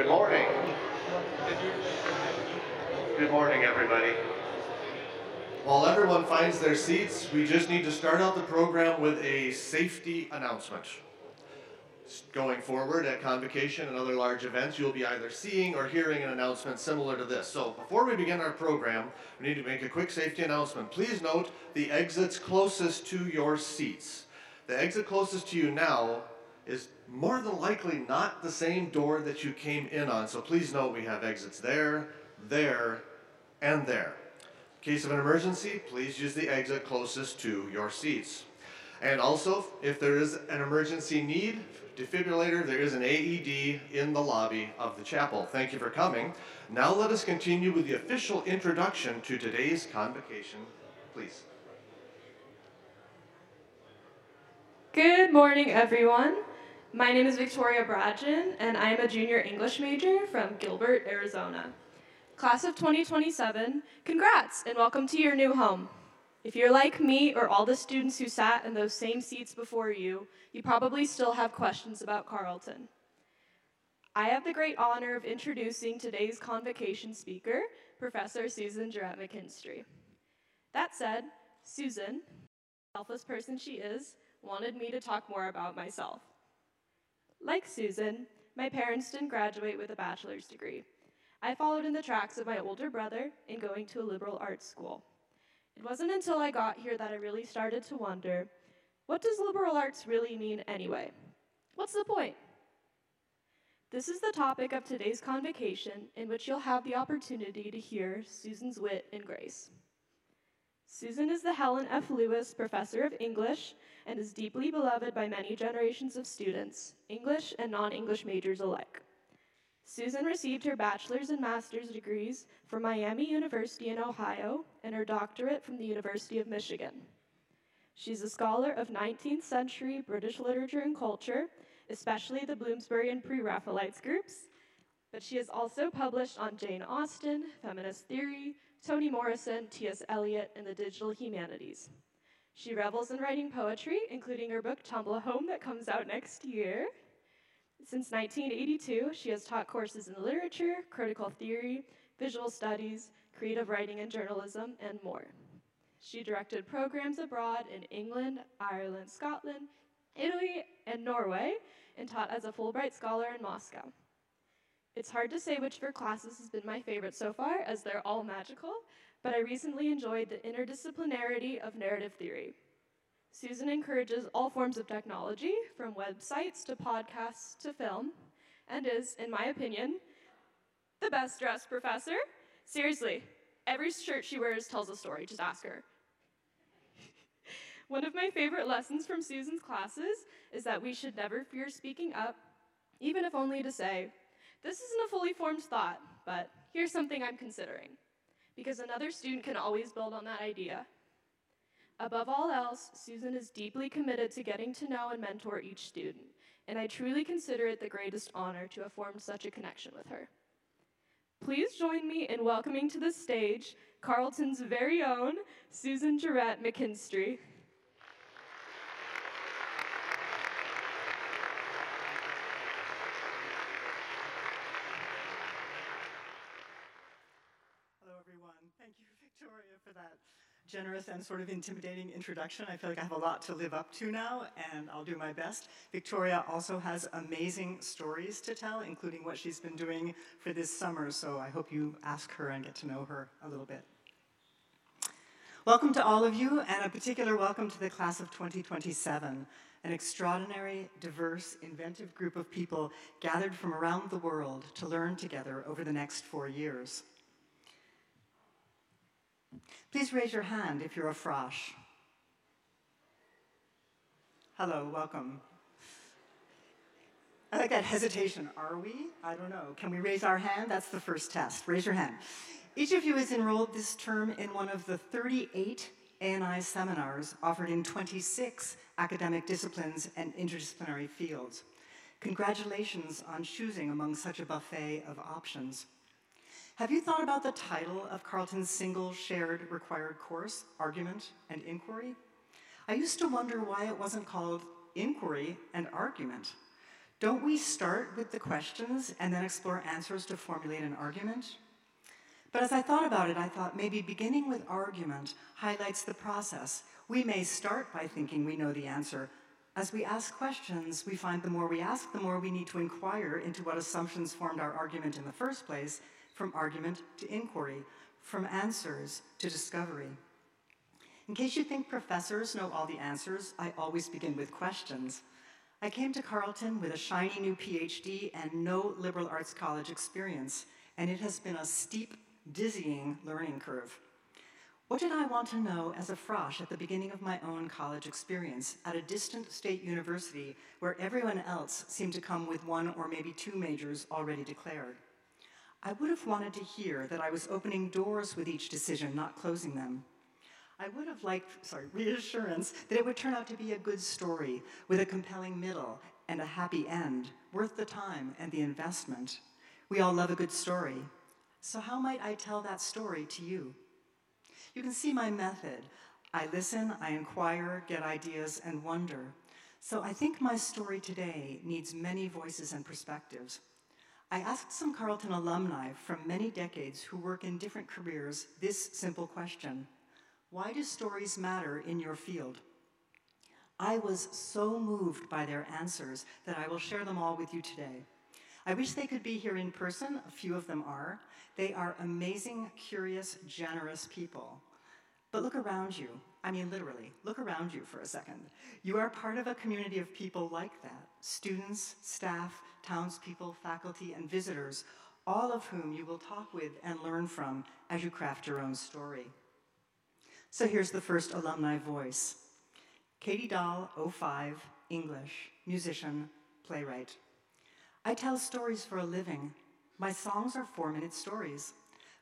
Good morning. Good morning, everybody. While everyone finds their seats, we just need to start out the program with a safety announcement. Going forward at Convocation and other large events, you'll be either seeing or hearing an announcement similar to this. So before we begin our program, we need to make a quick safety announcement. Please note the exits closest to your seats. The exit closest to you now is more than likely not the same door that you came in on. So please note we have exits there, there, and there. In case of an emergency, please use the exit closest to your seats. And also, if there is an emergency need, defibrillator, there is an AED in the lobby of the chapel. Thank you for coming. Now let us continue with the official introduction to today's convocation. Please. Good morning, everyone. My name is Victoria Bradgen, and I'm a junior English major from Gilbert, Arizona. Class of 2027, congrats and welcome to your new home. If you're like me or all the students who sat in those same seats before you, you probably still have questions about Carleton. I have the great honor of introducing today's convocation speaker, Professor Susan Jaret McKinstry. That said, Susan, selfless person she is, wanted me to talk more about myself. Like Susan, my parents didn't graduate with a bachelor's degree, I followed in the tracks of my older brother in going to a liberal arts school. It wasn't until I got here that I really started to wonder what does liberal arts really mean anyway? What's the point? This is the topic of today's convocation, in which you'll have the opportunity to hear Susan's wit and grace. Susan is the Helen F. Lewis Professor of English and is deeply beloved by many generations of students, English and non English majors alike. Susan received her bachelor's and master's degrees from Miami University in Ohio and her doctorate from the University of Michigan. She's a scholar of 19th century British literature and culture, especially the Bloomsbury and Pre-Raphaelites groups, but she has also published on Jane Austen, feminist theory, Toni Morrison, T.S. Eliot, and the digital humanities. She revels in writing poetry, including her book Tumble Home that comes out next year. Since 1982, she has taught courses in literature, critical theory, visual studies, creative writing and journalism, and more. She directed programs abroad in England, Ireland, Scotland, Italy, and Norway, and taught as a Fulbright Scholar in Moscow. It's hard to say which of her classes has been my favorite so far, as they're all magical, but I recently enjoyed the interdisciplinarity of narrative theory. Susan encourages all forms of technology, from websites to podcasts to film, and is, in my opinion, the best dressed professor. Seriously, every shirt she wears tells a story, just ask her. One of my favorite lessons from Susan's classes is that we should never fear speaking up, even if only to say, This isn't a fully formed thought, but here's something I'm considering. Because another student can always build on that idea. Above all else, Susan is deeply committed to getting to know and mentor each student, and I truly consider it the greatest honor to have formed such a connection with her. Please join me in welcoming to the stage Carleton's very own Susan Jaret McKinstry. Hello, everyone. Thank you, Victoria, for that generous and sort of intimidating introduction. I feel like I have a lot to live up to now, and I'll do my best. Victoria also has amazing stories to tell, including what she's been doing for this summer, so I hope you ask her and get to know her a little bit. Welcome to all of you, and a particular welcome to the class of 2027, an extraordinary, diverse, inventive group of people gathered from around the world to learn together over the next four years. Please raise your hand if you're a frosh. Hello, welcome. I like that hesitation. Are we? I don't know. Can we raise our hand? That's the first test. Raise your hand. Each of you is enrolled this term in one of the 38 A&I seminars offered in 26 academic disciplines and interdisciplinary fields. Congratulations on choosing among such a buffet of options. Have you thought about the title of Carleton's single shared required course, Argument and Inquiry? I used to wonder why it wasn't called Inquiry and Argument. Don't we start with the questions and then explore answers to formulate an argument? But as I thought about it, I thought maybe beginning with argument highlights the process. We may start by thinking we know the answer. As we ask questions, we find the more we ask, the more we need to inquire into what assumptions formed our argument in the first place, from argument to inquiry, from answers to discovery. In case you think professors know all the answers, I always begin with questions. I came to Carleton with a shiny new PhD and no liberal arts college experience, and it has been a steep dizzying learning curve. What did I want to know as a frosh at the beginning of my own college experience at a distant state university where everyone else seemed to come with one or maybe two majors already declared? I would have wanted to hear that I was opening doors with each decision, not closing them. I would have liked, sorry, reassurance that it would turn out to be a good story with a compelling middle and a happy end, worth the time and the investment. We all love a good story, so, how might I tell that story to you? You can see my method. I listen, I inquire, get ideas, and wonder. So, I think my story today needs many voices and perspectives. I asked some Carleton alumni from many decades who work in different careers this simple question Why do stories matter in your field? I was so moved by their answers that I will share them all with you today. I wish they could be here in person. A few of them are. They are amazing, curious, generous people. But look around you. I mean, literally, look around you for a second. You are part of a community of people like that students, staff, townspeople, faculty, and visitors, all of whom you will talk with and learn from as you craft your own story. So here's the first alumni voice Katie Dahl, 05, English, musician, playwright. I tell stories for a living. My songs are four minute stories.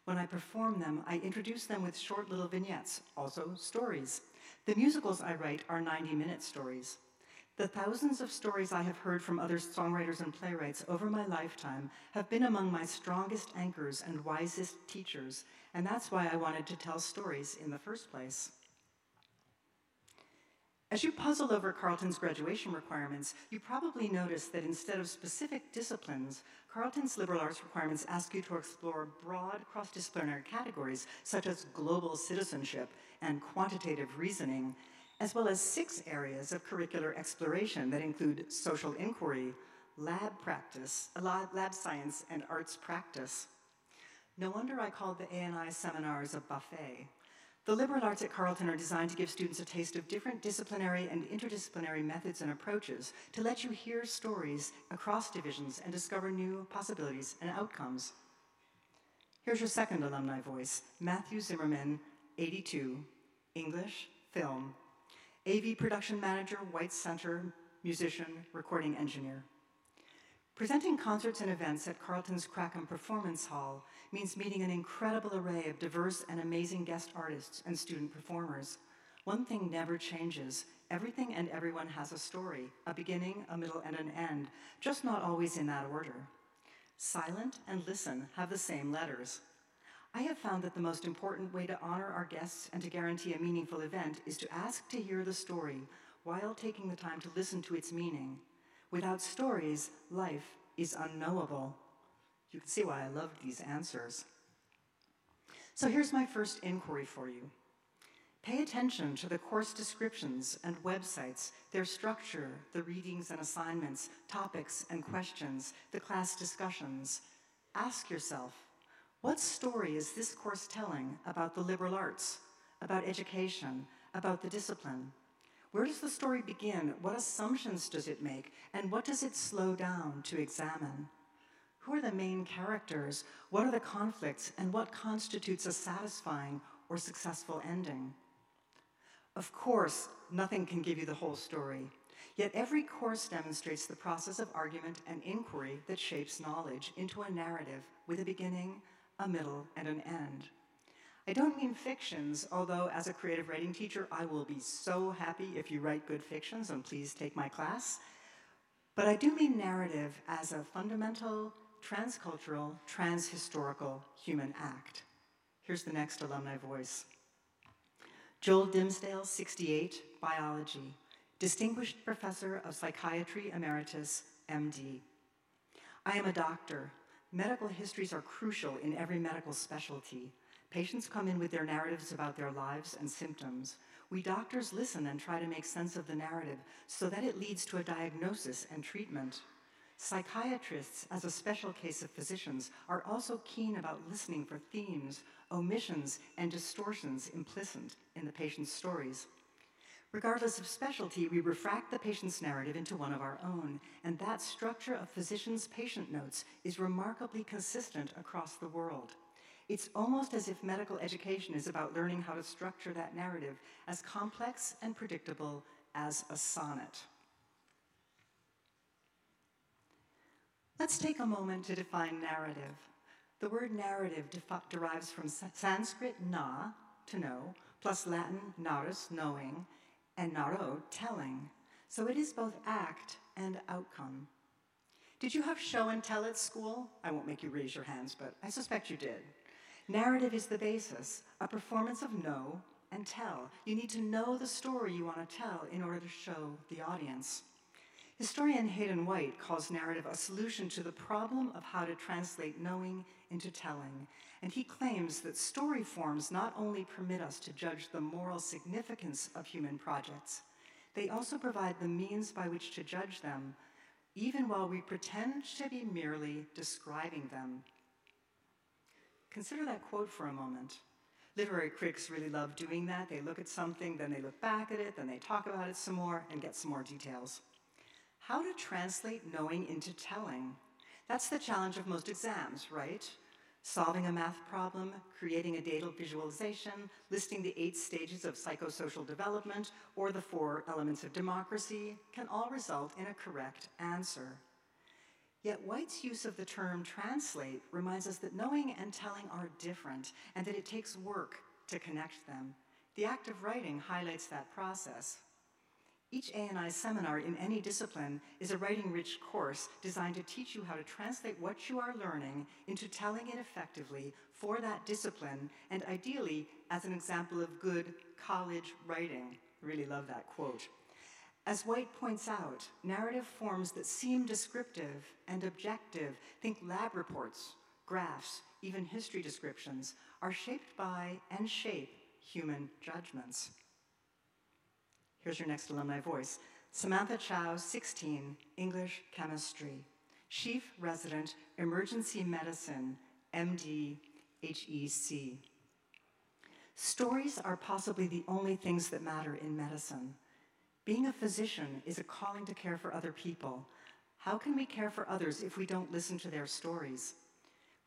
When I perform them, I introduce them with short little vignettes, also stories. The musicals I write are 90 minute stories. The thousands of stories I have heard from other songwriters and playwrights over my lifetime have been among my strongest anchors and wisest teachers, and that's why I wanted to tell stories in the first place. As you puzzle over Carleton's graduation requirements, you probably notice that instead of specific disciplines, Carleton's liberal arts requirements ask you to explore broad cross-disciplinary categories such as global citizenship and quantitative reasoning, as well as six areas of curricular exploration that include social inquiry, lab practice, lab science, and arts practice. No wonder I called the A&I seminars a buffet. The liberal arts at Carleton are designed to give students a taste of different disciplinary and interdisciplinary methods and approaches to let you hear stories across divisions and discover new possibilities and outcomes. Here's your second alumni voice, Matthew Zimmerman, 82, English, film, AV production manager, Weitz Center, musician, recording engineer. Presenting concerts and events at Carleton's Kracum Performance Hall means meeting an incredible array of diverse and amazing guest artists and student performers. One thing never changes. Everything and everyone has a story, a beginning, a middle, and an end, just not always in that order. Silent and listen have the same letters. I have found that the most important way to honor our guests and to guarantee a meaningful event is to ask to hear the story while taking the time to listen to its meaning. Without stories, life is unknowable. You can see why I loved these answers. So here's my first inquiry for you. Pay attention to the course descriptions and websites, their structure, the readings and assignments, topics and questions, the class discussions. Ask yourself, what story is this course telling about the liberal arts, about education, about the discipline? Where does the story begin? What assumptions does it make? And what does it slow down to examine? Who are the main characters? What are the conflicts? And what constitutes a satisfying or successful ending? Of course, nothing can give you the whole story. Yet every course demonstrates the process of argument and inquiry that shapes knowledge into a narrative with a beginning, a middle, and an end. I don't mean fictions, although as a creative writing teacher, I will be so happy if you write good fictions, and please take my class. But I do mean narrative as a fundamental, transcultural, transhistorical human act. Here's the next alumni voice. Joel Dimsdale, 68, biology, distinguished professor of psychiatry emeritus, MD. I am a doctor. Medical histories are crucial in every medical specialty. Patients come in with their narratives about their lives and symptoms. We doctors listen and try to make sense of the narrative so that it leads to a diagnosis and treatment. Psychiatrists, as a special case of physicians, are also keen about listening for themes, omissions, and distortions implicit in the patient's stories. Regardless of specialty, we refract the patient's narrative into one of our own, and that structure of physicians' patient notes is remarkably consistent across the world. It's almost as if medical education is about learning how to structure that narrative as complex and predictable as a sonnet. Let's take a moment to define narrative. The word narrative derives from Sanskrit na, to know, plus Latin narus, knowing, and naro, telling. So it is both act and outcome. Did you have show and tell at school? I won't make you raise your hands, but I suspect you did. Narrative is the basis, a performance of know and tell. You need to know the story you want to tell in order to show the audience. Historian Hayden White calls narrative a solution to the problem of how to translate knowing into telling, and he claims that story forms not only permit us to judge the moral significance of human projects, they also provide the means by which to judge them, even while we pretend to be merely describing them Consider that quote for a moment. Literary critics really love doing that. They look at something, then they look back at it, then they talk about it some more and get some more details. How to translate knowing into telling? That's the challenge of most exams, right? Solving a math problem, creating a data visualization, listing the eight stages of psychosocial development, or the four elements of democracy can all result in a correct answer. Yet White's use of the term translate reminds us that knowing and telling are different and that it takes work to connect them. The act of writing highlights that process. Each A&I seminar in any discipline is a writing-rich course designed to teach you how to translate what you are learning into telling it effectively for that discipline, and ideally as an example of good college writing. Really love that quote. As White points out, narrative forms that seem descriptive and objective, think lab reports, graphs, even history descriptions, are shaped by and shape human judgments. Here's your next alumni voice. Samantha Chow, 16, English Chemistry. Chief Resident, Emergency Medicine, MD, HEC. Stories are possibly the only things that matter in medicine. Being a physician is a calling to care for other people. How can we care for others if we don't listen to their stories?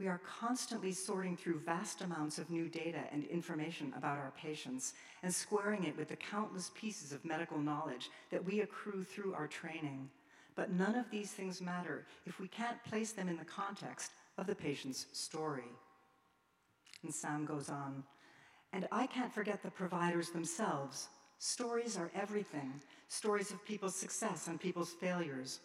We are constantly sorting through vast amounts of new data and information about our patients and squaring it with the countless pieces of medical knowledge that we accrue through our training. But none of these things matter if we can't place them in the context of the patient's story. And Sam goes on, and I can't forget the providers themselves Stories are everything stories of people's success and people's failures.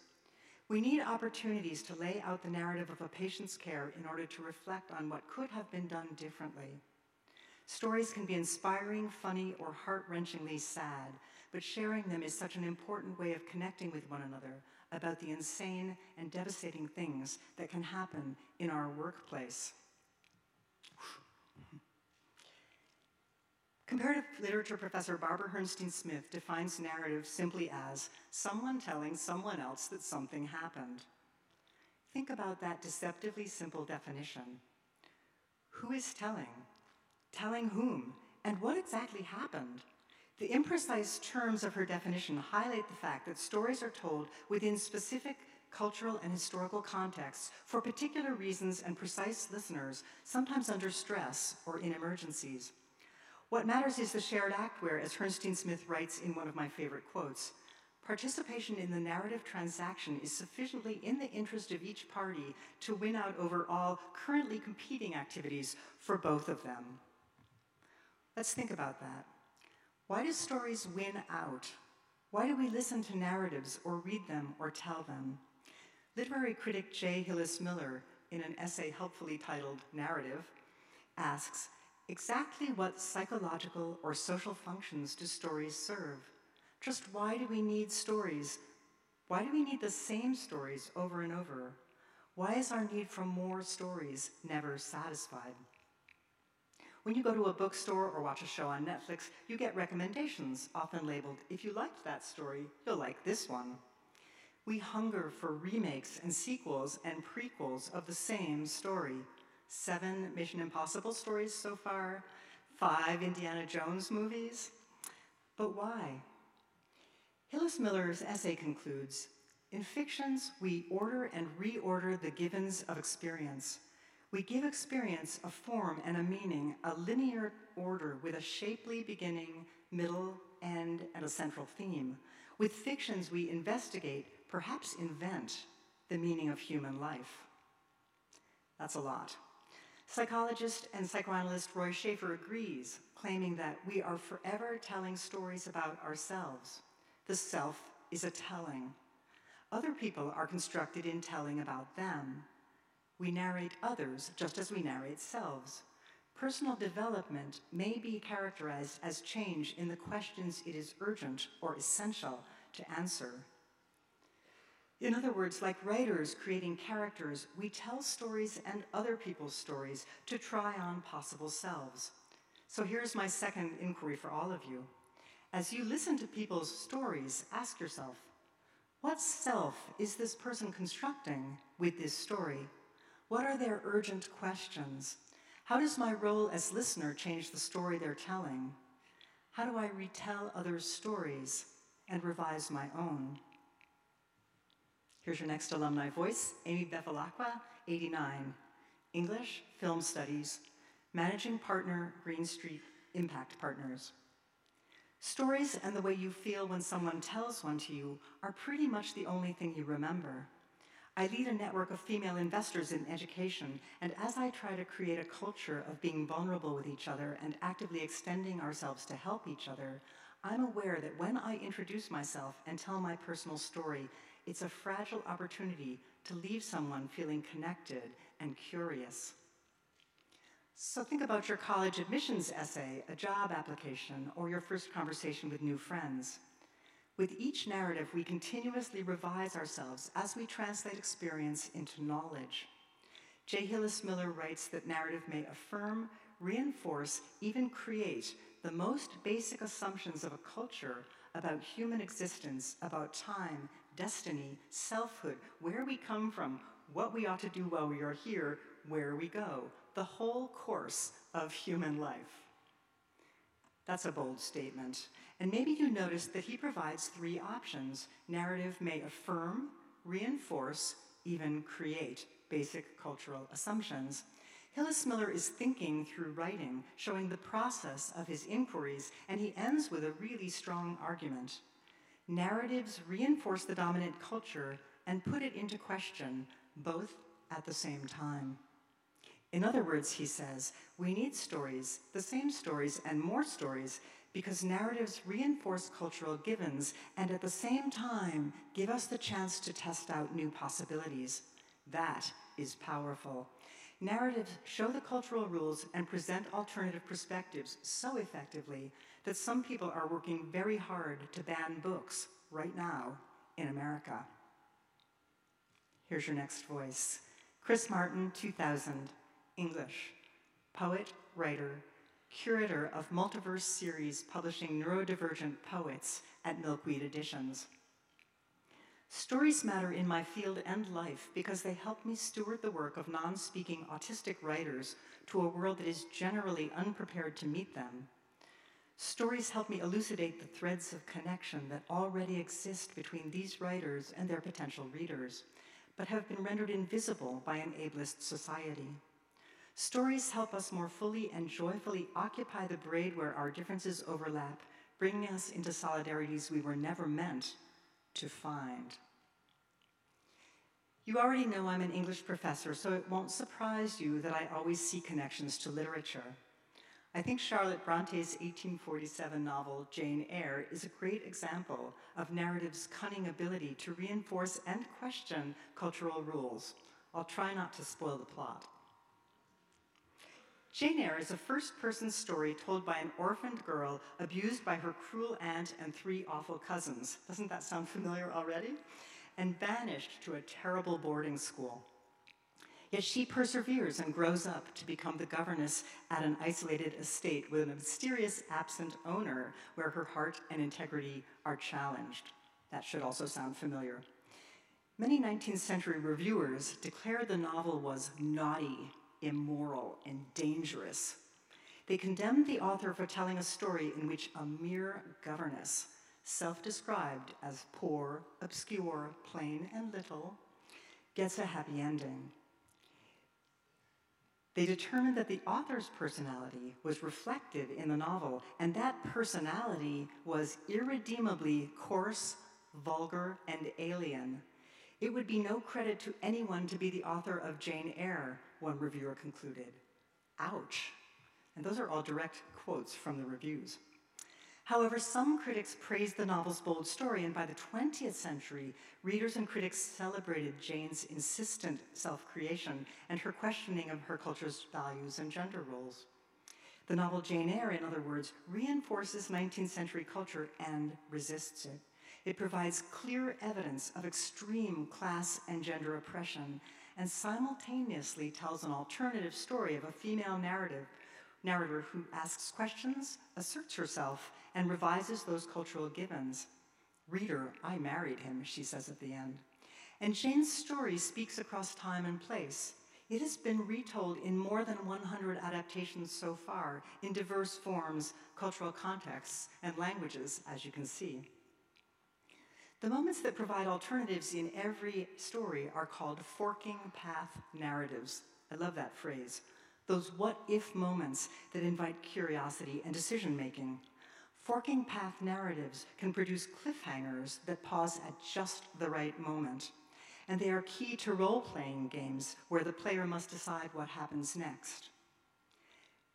We need opportunities to lay out the narrative of a patient's care in order to reflect on what could have been done differently. Stories can be inspiring, funny, or heart wrenchingly sad, but sharing them is such an important way of connecting with one another about the insane and devastating things that can happen in our workplace. Comparative literature professor Barbara Herrnstein Smith defines narrative simply as someone telling someone else that something happened. Think about that deceptively simple definition. Who is telling? Telling whom? And what exactly happened? The imprecise terms of her definition highlight the fact that stories are told within specific cultural and historical contexts for particular reasons and precise listeners, sometimes under stress or in emergencies. What matters is the shared act where, as Herrnstein Smith writes in one of my favorite quotes, participation in the narrative transaction is sufficiently in the interest of each party to win out over all currently competing activities for both of them. Let's think about that. Why do stories win out? Why do we listen to narratives or read them or tell them? Literary critic J. Hillis Miller, in an essay helpfully titled Narrative, asks Exactly what psychological or social functions do stories serve? Just why do we need stories Why do we need the same stories over and over? Why is our need for more stories never satisfied? When you go to a bookstore or watch a show on Netflix, you get recommendations, often labeled, if you liked that story, you'll like this one. We hunger for remakes and sequels and prequels of the same story. Seven Mission Impossible stories so far, five Indiana Jones movies. But why? Hillis Miller's essay concludes In fictions, we order and reorder the givens of experience. We give experience a form and a meaning, a linear order with a shapely beginning, middle, end, and a central theme. With fictions, we investigate, perhaps invent, the meaning of human life. That's a lot. Psychologist and psychoanalyst Roy Schafer agrees, claiming that we are forever telling stories about ourselves. The self is a telling. Other people are constructed in telling about them. We narrate others just as we narrate selves. Personal development may be characterized as change in the questions it is urgent or essential to answer. In other words, like writers creating characters, we tell stories and other people's stories to try on possible selves. So here's my second inquiry for all of you. As you listen to people's stories, ask yourself, what self is this person constructing with this story? What are their urgent questions? How does my role as listener change the story they're telling? How do I retell others' stories and revise my own? Here's your next alumni voice, Amy Bevilacqua, 89, English, Film Studies, Managing Partner, Green Street Impact Partners. Stories and the way you feel when someone tells one to you are pretty much the only thing you remember. I lead a network of female investors in education, and as I try to create a culture of being vulnerable with each other and actively extending ourselves to help each other, I'm aware that when I introduce myself and tell my personal story, it's a fragile opportunity to leave someone feeling connected and curious. So think about your college admissions essay, a job application, or your first conversation with new friends. With each narrative, we continuously revise ourselves as we translate experience into knowledge. J. Hillis Miller writes that narrative may affirm, reinforce, even create the most basic assumptions of a culture about human existence, about time, destiny, selfhood, where we come from, what we ought to do while we are here, where we go, the whole course of human life. That's a bold statement. And maybe you noticed that he provides three options. Narrative may affirm, reinforce, even create basic cultural assumptions. Hillis Miller is thinking through writing, showing the process of his inquiries, and he ends with a really strong argument. Narratives reinforce the dominant culture and put it into question, both at the same time. In other words, he says, we need stories, the same stories and more stories, because narratives reinforce cultural givens and at the same time give us the chance to test out new possibilities. That is powerful. Narratives show the cultural rules and present alternative perspectives so effectively that some people are working very hard to ban books right now in America. Here's your next voice Chris Martin, 2000, English, poet, writer, curator of Multiverse series publishing neurodivergent poets at Milkweed Editions. Stories matter in my field and life because they help me steward the work of non speaking autistic writers to a world that is generally unprepared to meet them. Stories help me elucidate the threads of connection that already exist between these writers and their potential readers, but have been rendered invisible by an ableist society. Stories help us more fully and joyfully occupy the braid where our differences overlap, bringing us into solidarities we were never meant to find. You already know I'm an English professor, so it won't surprise you that I always see connections to literature. I think Charlotte Bronte's 1847 novel, Jane Eyre, is a great example of narrative's cunning ability to reinforce and question cultural rules. I'll try not to spoil the plot. Jane Eyre is a first person story told by an orphaned girl abused by her cruel aunt and three awful cousins. Doesn't that sound familiar already? and banished to a terrible boarding school. Yet she perseveres and grows up to become the governess at an isolated estate with a mysterious absent owner where her heart and integrity are challenged. That should also sound familiar. Many 19th century reviewers declared the novel was naughty, immoral, and dangerous. They condemned the author for telling a story in which a mere governess, self described as poor, obscure, plain, and little, gets a happy ending. They determined that the author's personality was reflected in the novel, and that personality was irredeemably coarse, vulgar, and alien. It would be no credit to anyone to be the author of Jane Eyre, one reviewer concluded. Ouch. And those are all direct quotes from the reviews. However, some critics praised the novel's bold story, and by the 20th century, readers and critics celebrated Jane's insistent self creation and her questioning of her culture's values and gender roles. The novel Jane Eyre, in other words, reinforces 19th century culture and resists it. It provides clear evidence of extreme class and gender oppression and simultaneously tells an alternative story of a female narrative narrator who asks questions, asserts herself, and revises those cultural givens. Reader, I married him, she says at the end. And Jane's story speaks across time and place. It has been retold in more than 100 adaptations so far, in diverse forms, cultural contexts, and languages, as you can see. The moments that provide alternatives in every story are called forking path narratives. I love that phrase. Those what if moments that invite curiosity and decision making. Forking path narratives can produce cliffhangers that pause at just the right moment. And they are key to role playing games where the player must decide what happens next.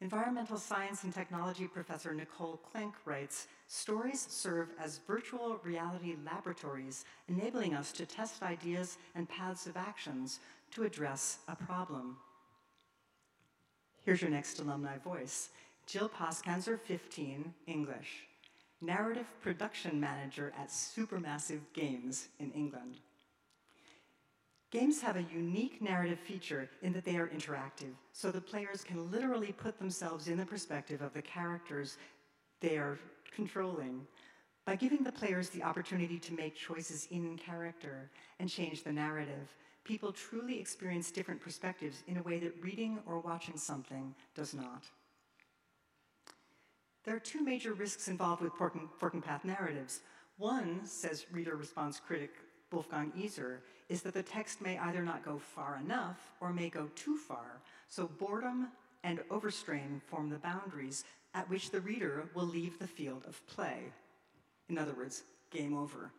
Environmental science and technology professor Nicole Klenk writes Stories serve as virtual reality laboratories, enabling us to test ideas and paths of actions to address a problem. Here's your next alumni voice. Jill Poskanzer, 15, English. Narrative production manager at Supermassive Games in England. Games have a unique narrative feature in that they are interactive, so the players can literally put themselves in the perspective of the characters they are controlling. By giving the players the opportunity to make choices in character and change the narrative, people truly experience different perspectives in a way that reading or watching something does not. There are two major risks involved with forking path narratives. One, says reader response critic Wolfgang Iser, is that the text may either not go far enough or may go too far, so boredom and overstrain form the boundaries at which the reader will leave the field of play. In other words, game over.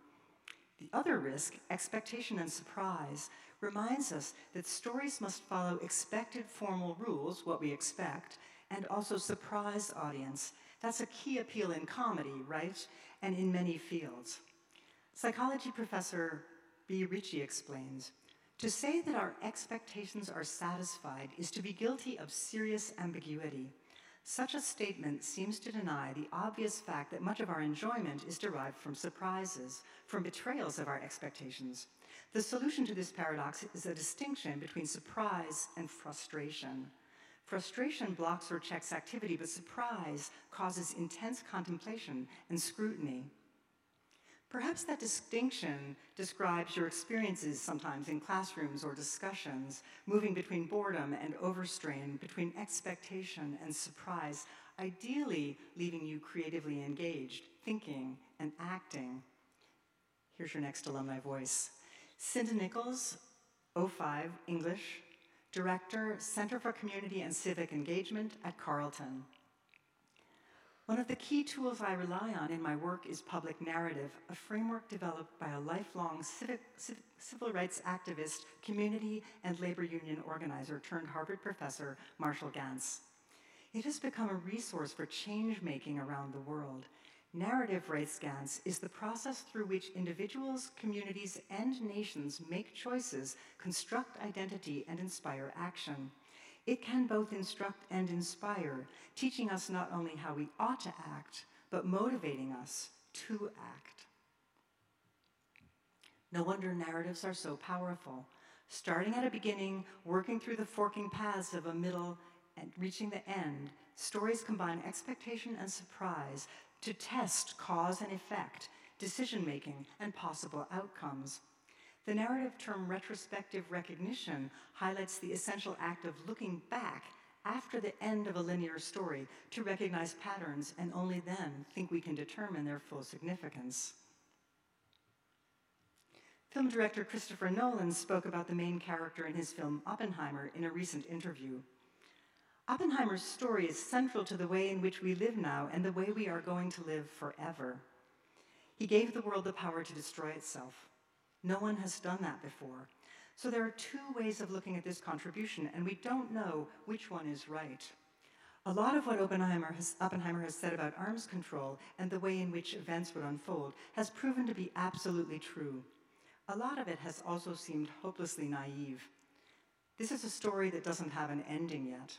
The other risk, expectation and surprise, reminds us that stories must follow expected formal rules, what we expect, and also surprise audience that's a key appeal in comedy, right? And in many fields. Psychology professor B. Ritchie explains To say that our expectations are satisfied is to be guilty of serious ambiguity. Such a statement seems to deny the obvious fact that much of our enjoyment is derived from surprises, from betrayals of our expectations. The solution to this paradox is a distinction between surprise and frustration. Frustration blocks or checks activity, but surprise causes intense contemplation and scrutiny. Perhaps that distinction describes your experiences sometimes in classrooms or discussions, moving between boredom and overstrain, between expectation and surprise, ideally leaving you creatively engaged, thinking and acting. Here's your next alumni voice. Cinda Nichols, 05, English, Director, Center for Community and Civic Engagement at Carleton. One of the key tools I rely on in my work is public narrative, a framework developed by a lifelong civic, civil rights activist, community, and labor union organizer turned Harvard professor, Marshall Ganz. It has become a resource for change making around the world, Narrative, writes Ganz, is the process through which individuals, communities, and nations make choices, construct identity, and inspire action. It can both instruct and inspire, teaching us not only how we ought to act, but motivating us to act. No wonder narratives are so powerful. Starting at a beginning, working through the forking paths of a middle, and reaching the end, stories combine expectation and surprise to test cause and effect, decision making, and possible outcomes. The narrative term retrospective recognition highlights the essential act of looking back after the end of a linear story to recognize patterns and only then think we can determine their full significance. Film director Christopher Nolan spoke about the main character in his film Oppenheimer in a recent interview. Oppenheimer's story is central to the way in which we live now and the way we are going to live forever. He gave the world the power to destroy itself. No one has done that before. So there are two ways of looking at this contribution, and we don't know which one is right. A lot of what Oppenheimer has, Oppenheimer has said about arms control and the way in which events would unfold has proven to be absolutely true. A lot of it has also seemed hopelessly naive. This is a story that doesn't have an ending yet.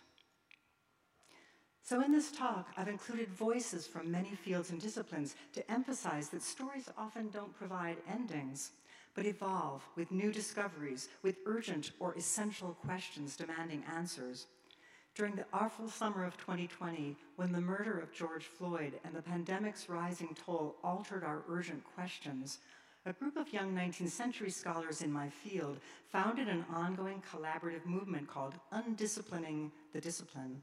So in this talk, I've included voices from many fields and disciplines to emphasize that stories often don't provide endings but evolve with new discoveries, with urgent or essential questions demanding answers. During the awful summer of 2020, when the murder of George Floyd and the pandemic's rising toll altered our urgent questions, a group of young 19th century scholars in my field founded an ongoing collaborative movement called Undisciplining the Discipline.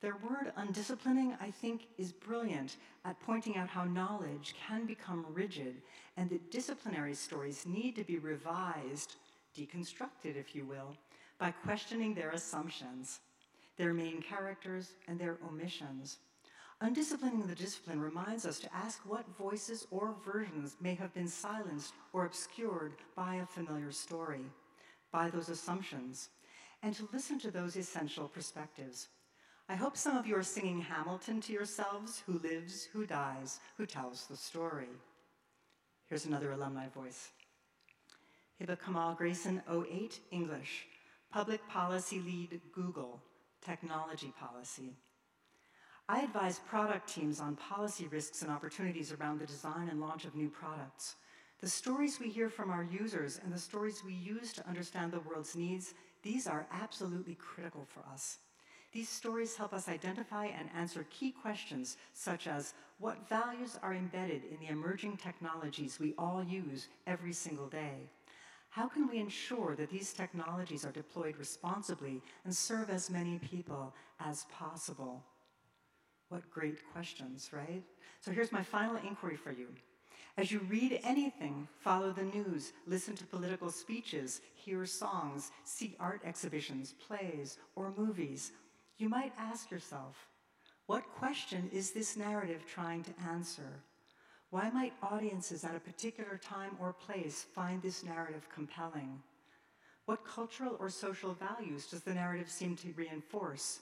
Their word undisciplining, I think, is brilliant at pointing out how knowledge can become rigid and that disciplinary stories need to be revised, deconstructed, if you will, by questioning their assumptions, their main characters, and their omissions. Undisciplining the discipline reminds us to ask what voices or versions may have been silenced or obscured by a familiar story, by those assumptions, and to listen to those essential perspectives. I hope some of you are singing Hamilton to yourselves who lives, who dies, who tells the story. Here's another alumni voice. Hiba Kamal Grayson, 08, English, Public Policy Lead, Google, Technology Policy. I advise product teams on policy risks and opportunities around the design and launch of new products. The stories we hear from our users and the stories we use to understand the world's needs, these are absolutely critical for us. These stories help us identify and answer key questions such as what values are embedded in the emerging technologies we all use every single day? How can we ensure that these technologies are deployed responsibly and serve as many people as possible? What great questions, right? So here's my final inquiry for you. As you read anything, follow the news, listen to political speeches, hear songs, see art exhibitions, plays, or movies, you might ask yourself, what question is this narrative trying to answer? Why might audiences at a particular time or place find this narrative compelling? What cultural or social values does the narrative seem to reinforce?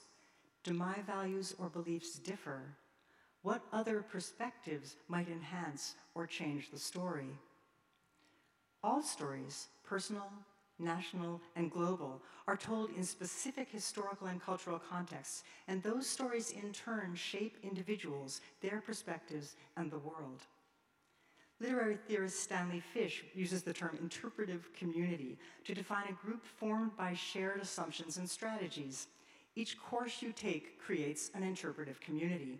Do my values or beliefs differ? What other perspectives might enhance or change the story? All stories, personal, national, and global, are told in specific historical and cultural contexts, and those stories in turn shape individuals, their perspectives, and the world. Literary theorist Stanley Fish uses the term interpretive community to define a group formed by shared assumptions and strategies. Each course you take creates an interpretive community.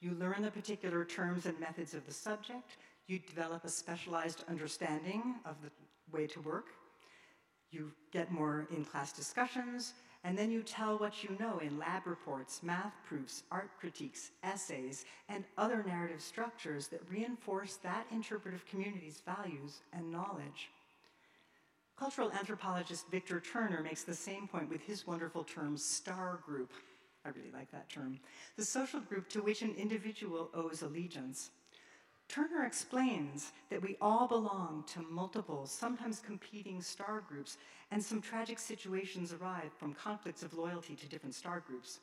You learn the particular terms and methods of the subject, you develop a specialized understanding of the way to work, you get more in-class discussions, and then you tell what you know in lab reports, math proofs, art critiques, essays, and other narrative structures that reinforce that interpretive community's values and knowledge. Cultural anthropologist Victor Turner makes the same point with his wonderful term star group. I really like that term. The social group to which an individual owes allegiance. Turner explains that we all belong to multiple, sometimes competing star groups, and some tragic situations arise from conflicts of loyalty to different star groups.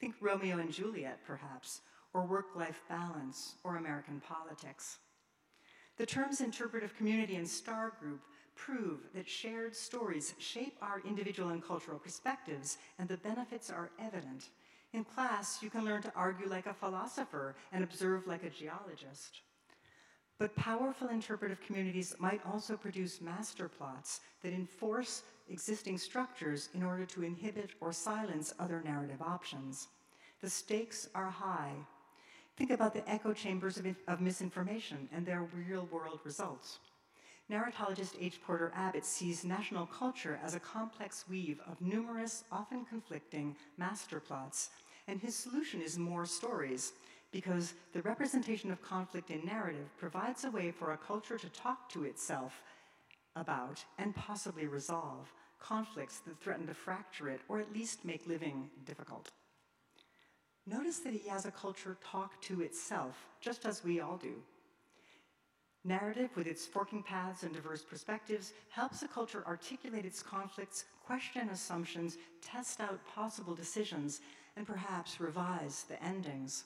Think Romeo and Juliet, perhaps, or work-life balance, or American politics. The terms interpretive community and star group prove that shared stories shape our individual and cultural perspectives, and the benefits are evident. In class, you can learn to argue like a philosopher and observe like a geologist. But powerful interpretive communities might also produce master plots that enforce existing structures in order to inhibit or silence other narrative options. The stakes are high. Think about the echo chambers of, of misinformation and their real world results. Narratologist H. Porter Abbott sees national culture as a complex weave of numerous, often conflicting master plots, and his solution is more stories, because the representation of conflict in narrative provides a way for a culture to talk to itself about and possibly resolve conflicts that threaten to fracture it or at least make living difficult. Notice that he has a culture talk to itself, just as we all do. Narrative, with its forking paths and diverse perspectives, helps a culture articulate its conflicts, question assumptions, test out possible decisions, and perhaps revise the endings.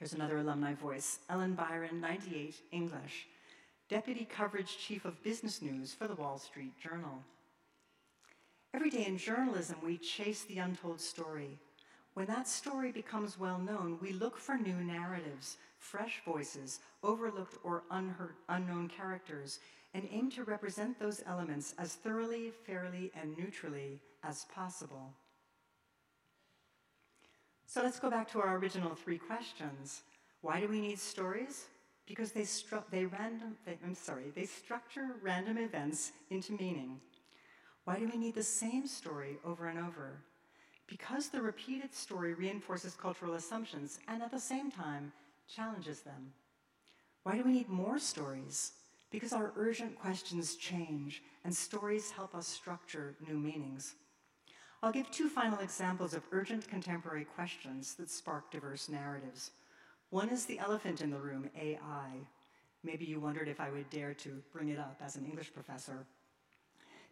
Here's another alumni voice Ellen Byron, 98, English, Deputy Coverage Chief of Business News for the Wall Street Journal. Every day in journalism, we chase the untold story. When that story becomes well known, we look for new narratives, fresh voices, overlooked or unheard, unknown characters, and aim to represent those elements as thoroughly, fairly, and neutrally as possible. So let's go back to our original three questions. Why do we need stories? Because they, they random, they, I'm sorry, they structure random events into meaning. Why do we need the same story over and over? Because the repeated story reinforces cultural assumptions and at the same time challenges them. Why do we need more stories? Because our urgent questions change and stories help us structure new meanings. I'll give two final examples of urgent contemporary questions that spark diverse narratives. One is the elephant in the room, AI. Maybe you wondered if I would dare to bring it up as an English professor.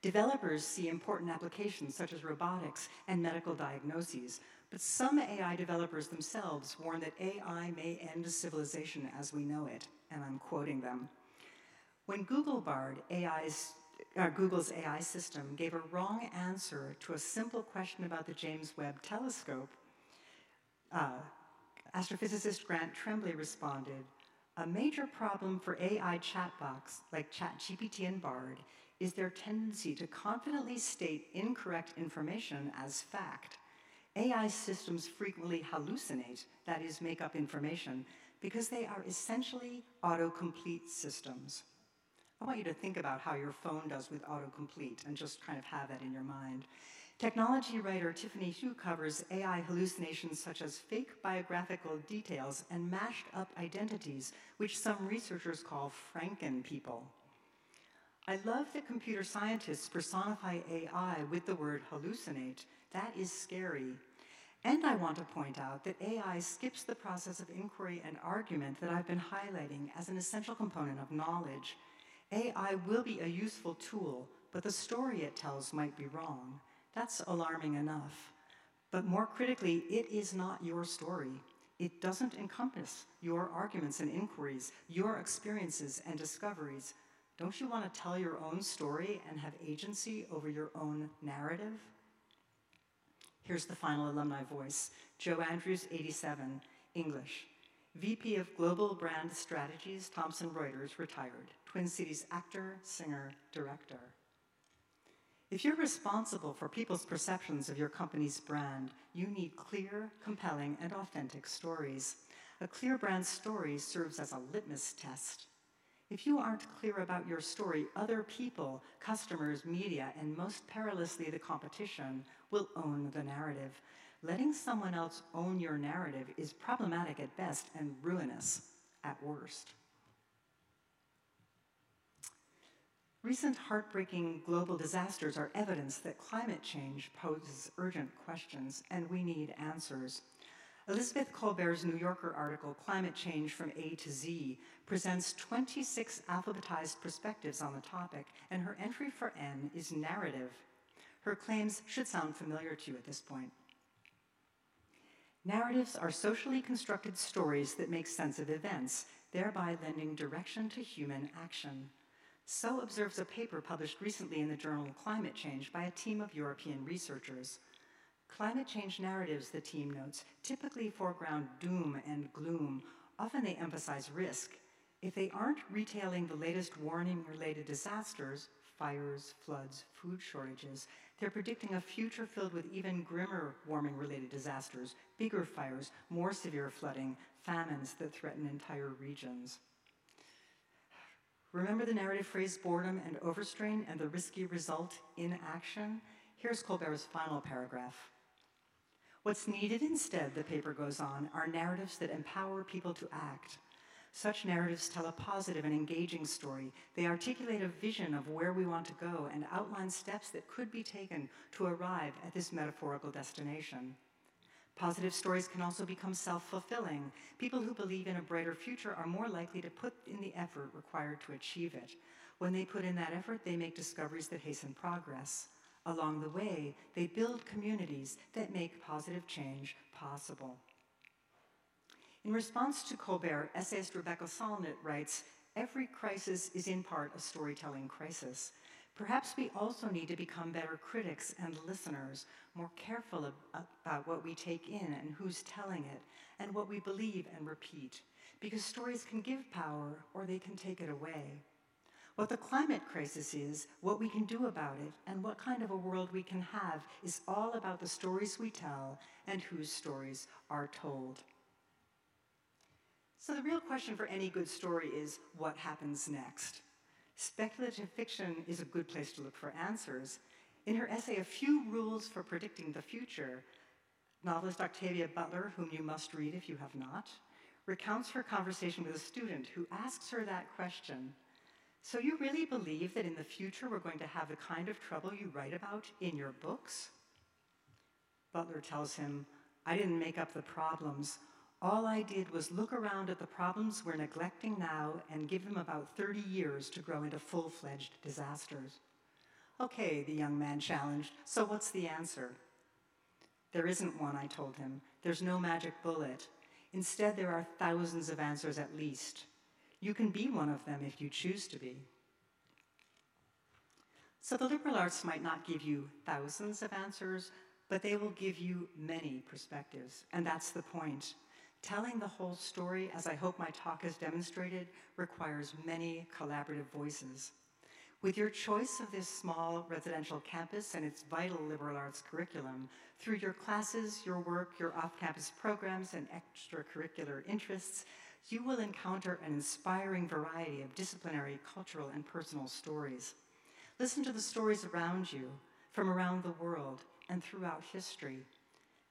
Developers see important applications such as robotics and medical diagnoses, but some AI developers themselves warn that AI may end civilization as we know it, and I'm quoting them. When Google Bard, AI's, uh, Google's AI system, gave a wrong answer to a simple question about the James Webb Telescope, uh, astrophysicist Grant Tremblay responded, a major problem for AI chatbots like ChatGPT and Bard is their tendency to confidently state incorrect information as fact. AI systems frequently hallucinate, that is, make up information, because they are essentially autocomplete systems. I want you to think about how your phone does with autocomplete and just kind of have that in your mind. Technology writer Tiffany Hsu covers AI hallucinations such as fake biographical details and mashed up identities, which some researchers call Franken people. I love that computer scientists personify AI with the word hallucinate. That is scary. And I want to point out that AI skips the process of inquiry and argument that I've been highlighting as an essential component of knowledge. AI will be a useful tool, but the story it tells might be wrong. That's alarming enough. But more critically, it is not your story. It doesn't encompass your arguments and inquiries, your experiences and discoveries. Don't you want to tell your own story and have agency over your own narrative? Here's the final alumni voice Joe Andrews, 87, English. VP of Global Brand Strategies, Thomson Reuters, retired. Twin Cities actor, singer, director. If you're responsible for people's perceptions of your company's brand, you need clear, compelling, and authentic stories. A clear brand story serves as a litmus test if you aren't clear about your story, other people, customers, media, and most perilously the competition will own the narrative. Letting someone else own your narrative is problematic at best and ruinous at worst. Recent heartbreaking global disasters are evidence that climate change poses urgent questions and we need answers. Elizabeth Kolbert's New Yorker article, Climate Change from A to Z, presents 26 alphabetized perspectives on the topic, and her entry for N is narrative. Her claims should sound familiar to you at this point. Narratives are socially constructed stories that make sense of events, thereby lending direction to human action. So observes a paper published recently in the journal Climate Change by a team of European researchers. Climate change narratives, the team notes, typically foreground doom and gloom. Often they emphasize risk. If they aren't retailing the latest warning related disasters, fires, floods, food shortages, they're predicting a future filled with even grimmer warming related disasters, bigger fires, more severe flooding, famines that threaten entire regions. Remember the narrative phrase boredom and overstrain and the risky result inaction? Here's Kolbert's final paragraph. What's needed instead, the paper goes on, are narratives that empower people to act. Such narratives tell a positive and engaging story. They articulate a vision of where we want to go and outline steps that could be taken to arrive at this metaphorical destination. Positive stories can also become self-fulfilling. People who believe in a brighter future are more likely to put in the effort required to achieve it. When they put in that effort, they make discoveries that hasten progress. Along the way, they build communities that make positive change possible. In response to Kolbert, essayist Rebecca Solnit writes, every crisis is in part a storytelling crisis. Perhaps we also need to become better critics and listeners, more careful about what we take in and who's telling it, and what we believe and repeat, because stories can give power or they can take it away. What the climate crisis is, what we can do about it, and what kind of a world we can have is all about the stories we tell and whose stories are told. So the real question for any good story is, what happens next? Speculative fiction is a good place to look for answers. In her essay, A Few Rules for Predicting the Future, novelist Octavia Butler, whom you must read if you have not, recounts her conversation with a student who asks her that question so you really believe that in the future we're going to have the kind of trouble you write about in your books? Butler tells him, I didn't make up the problems. All I did was look around at the problems we're neglecting now and give them about 30 years to grow into full-fledged disasters. Okay, the young man challenged, so what's the answer? There isn't one, I told him. There's no magic bullet. Instead, there are thousands of answers at least. You can be one of them if you choose to be. So the liberal arts might not give you thousands of answers, but they will give you many perspectives, and that's the point. Telling the whole story, as I hope my talk has demonstrated, requires many collaborative voices. With your choice of this small residential campus and its vital liberal arts curriculum, through your classes, your work, your off-campus programs, and extracurricular interests, you will encounter an inspiring variety of disciplinary, cultural, and personal stories. Listen to the stories around you, from around the world, and throughout history.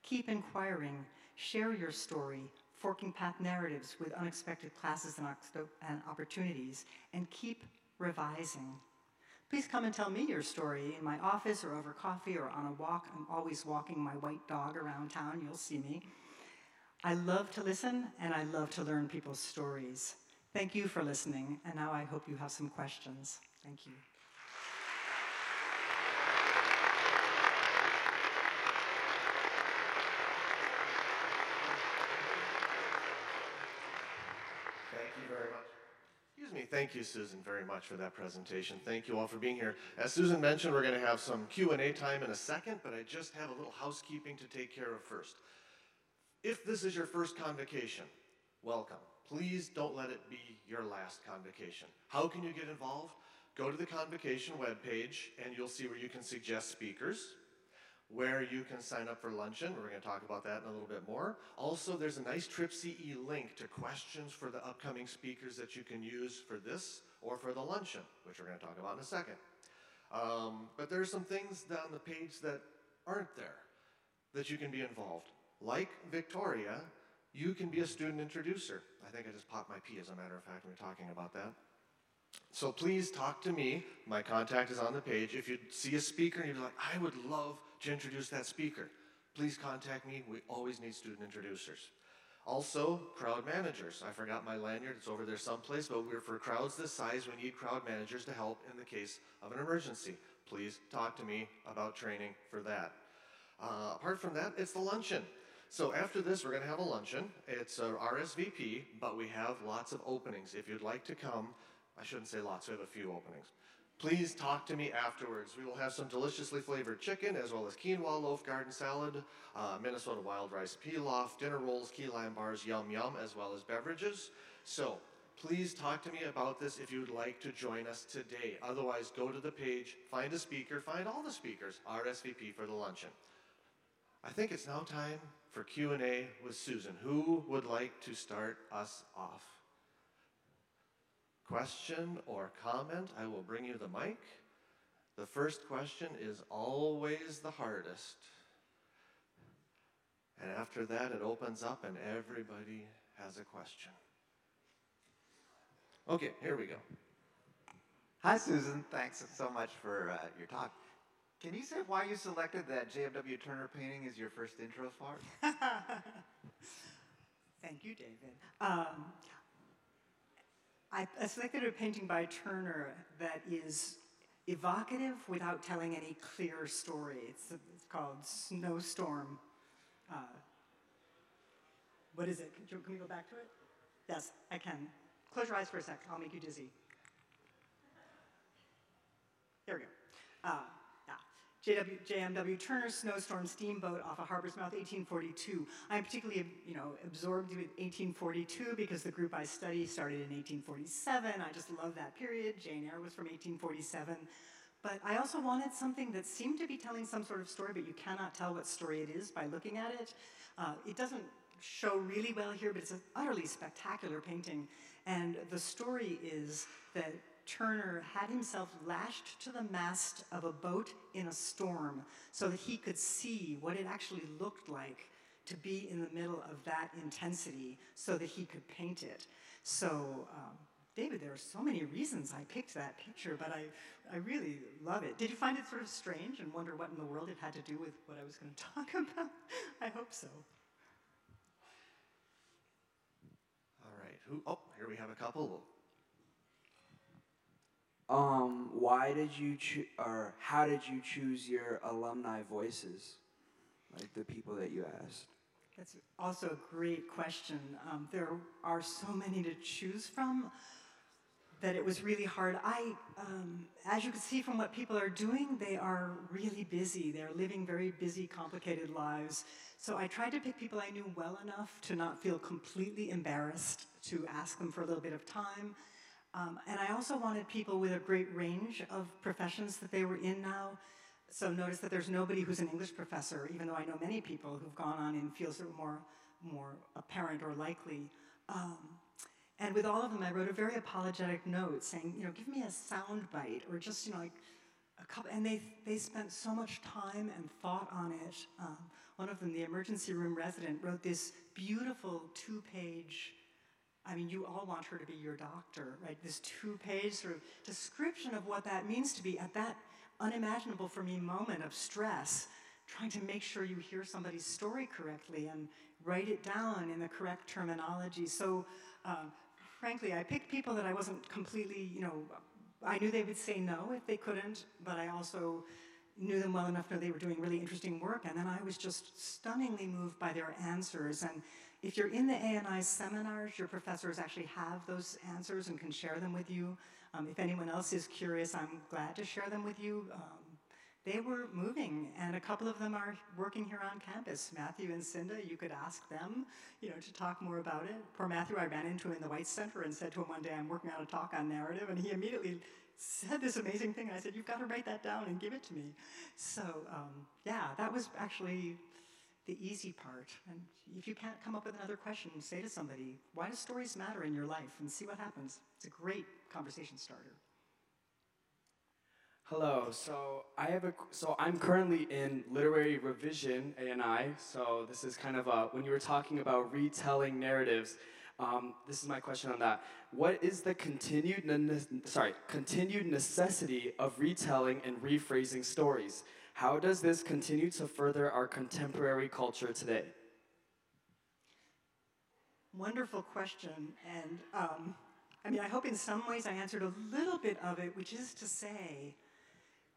Keep inquiring, share your story, forking path narratives with unexpected classes and, opportunities, and keep revising. Please come and tell me your story in my office or over coffee or on a walk. I'm always walking my white dog around town, you'll see me. I love to listen and I love to learn people's stories. Thank you for listening, and now I hope you have some questions. Thank you. Thank you very much. Excuse me. Thank you, Susan, very much for that presentation. Thank you all for being here. As Susan mentioned, we're going to have some Q&A time in a second, but I just have a little housekeeping to take care of first. If this is your first convocation, welcome. Please don't let it be your last convocation. How can you get involved? Go to the convocation webpage and you'll see where you can suggest speakers, where you can sign up for luncheon. We're going to talk about that in a little bit more. Also, there's a nice TripCE link to questions for the upcoming speakers that you can use for this or for the luncheon, which we're going to talk about in a second. Um, but there's some things on the page that aren't there that you can be involved. Like Victoria, you can be a student introducer. I think I just popped my P as a matter of fact when we're talking about that. So please talk to me. My contact is on the page. If you see a speaker and you're like, I would love to introduce that speaker, please contact me. We always need student introducers. Also, crowd managers. I forgot my lanyard, it's over there someplace, but we're for crowds this size, we need crowd managers to help in the case of an emergency. Please talk to me about training for that. Uh, apart from that, it's the luncheon. So after this, we're going to have a luncheon. It's a RSVP, but we have lots of openings. If you'd like to come, I shouldn't say lots, we have a few openings. Please talk to me afterwards. We will have some deliciously flavored chicken, as well as quinoa loaf garden salad, uh, Minnesota wild rice pilaf, dinner rolls, key lime bars, yum yum, as well as beverages. So Please talk to me about this if you'd like to join us today. Otherwise, go to the page, find a speaker, find all the speakers, RSVP for the luncheon. I think it's now time for Q&A with Susan. Who would like to start us off? Question or comment? I will bring you the mic. The first question is always the hardest. And after that, it opens up and everybody has a question. Okay, here we go. Hi, Susan. Thanks so much for uh, your talk. Can you say why you selected that J.M.W. Turner painting as your first intro part? Thank you, David. Um, I, selected a painting by Turner that is evocative without telling any clear story. It's, it's called Snowstorm. Uh, what is it? Can we go back to it? Yes, I can. Close your eyes for a sec. I'll make you dizzy. There we go. Uh, JMW Turner Snowstorm Steamboat off of Harbor's Mouth, 1842. I'm particularly, you know, absorbed with 1842 because the group I study started in 1847. I just love that period. Jane Eyre was from 1847. But I also wanted something that seemed to be telling some sort of story, but you cannot tell what story it is by looking at it. Uh, it doesn't show really well here, but it's an utterly spectacular painting. And the story is that Turner had himself lashed to the mast of a boat in a storm so that he could see what it actually looked like to be in the middle of that intensity so that he could paint it. So, um, David, there are so many reasons I picked that picture, but I, I really love it. Did you find it sort of strange and wonder what in the world it had to do with what I was going to talk about? I hope so. All right. Who? Oh, here we have a couple. Um, why did you choose, or how did you choose your alumni voices, like the people that you asked? That's also a great question. Um, there are so many to choose from that it was really hard. I, um, as you can see from what people are doing, they are really busy. They're living very busy, complicated lives. So I tried to pick people I knew well enough to not feel completely embarrassed to ask them for a little bit of time um, and I also wanted people with a great range of professions that they were in now. So notice that there's nobody who's an English professor, even though I know many people who've gone on in fields that are more, more apparent or likely. Um, and with all of them, I wrote a very apologetic note saying, you know, give me a sound bite or just, you know, like a couple. And they, they spent so much time and thought on it. Um, one of them, the emergency room resident, wrote this beautiful two page I mean, you all want her to be your doctor, right? This two page sort of description of what that means to be at that unimaginable for me moment of stress, trying to make sure you hear somebody's story correctly and write it down in the correct terminology. So, uh, frankly, I picked people that I wasn't completely, you know, I knew they would say no if they couldn't, but I also knew them well enough know they were doing really interesting work. And then I was just stunningly moved by their answers. And if you're in the A&I seminars, your professors actually have those answers and can share them with you. Um, if anyone else is curious, I'm glad to share them with you. Um, they were moving, and a couple of them are working here on campus. Matthew and Cinda, you could ask them, you know, to talk more about it. Poor Matthew, I ran into him in the Weitz Center and said to him one day, I'm working on a talk on narrative, and he immediately said this amazing thing. I said, you've got to write that down and give it to me. So, um, yeah, that was actually the easy part. And if you can't come up with another question, say to somebody, why do stories matter in your life? And see what happens. It's a great conversation starter. Hello. So I have a. So I'm currently in literary revision A&I. So this is kind of a, when you were talking about retelling narratives. Um, this is my question on that. What is the continued ne- sorry continued necessity of retelling and rephrasing stories? How does this continue to further our contemporary culture today? Wonderful question. And um, I mean, I hope in some ways I answered a little bit of it, which is to say,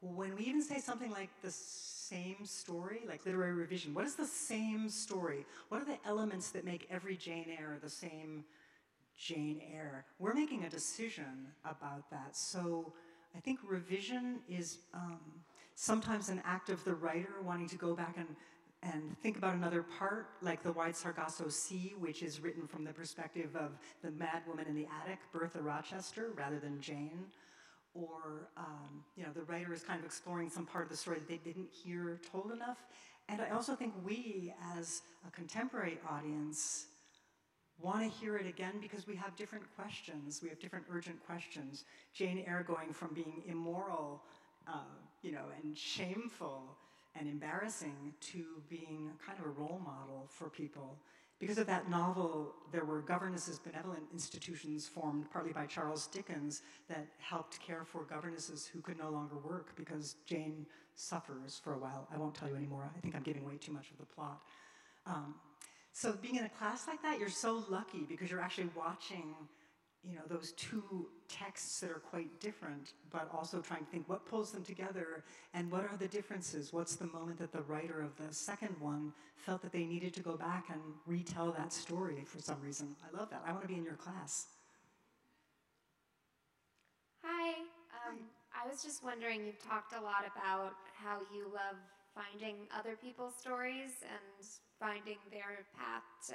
when we even say something like the same story, like literary revision, what is the same story? What are the elements that make every Jane Eyre the same Jane Eyre? We're making a decision about that. So I think revision is um, sometimes an act of the writer wanting to go back and and think about another part, like the Wide Sargasso Sea, which is written from the perspective of the mad woman in the attic, Bertha Rochester, rather than Jane. Or, um, you know, the writer is kind of exploring some part of the story that they didn't hear told enough. And I also think we, as a contemporary audience, want to hear it again because we have different questions. We have different urgent questions. Jane Eyre going from being immoral, uh, you know, and shameful and embarrassing to being kind of a role model for people. Because of that novel, there were governesses, benevolent institutions formed partly by Charles Dickens that helped care for governesses who could no longer work because Jane suffers for a while. I won't tell you anymore. I think I'm giving away too much of the plot. Um, so being in a class like that, you're so lucky because you're actually watching you know, those two texts that are quite different, but also trying to think what pulls them together and what are the differences? What's the moment that the writer of the second one felt that they needed to go back and retell that story for some reason? I love that. I want to be in your class. Hi. Um, I was just wondering, you've talked a lot about how you love finding other people's stories and finding their path to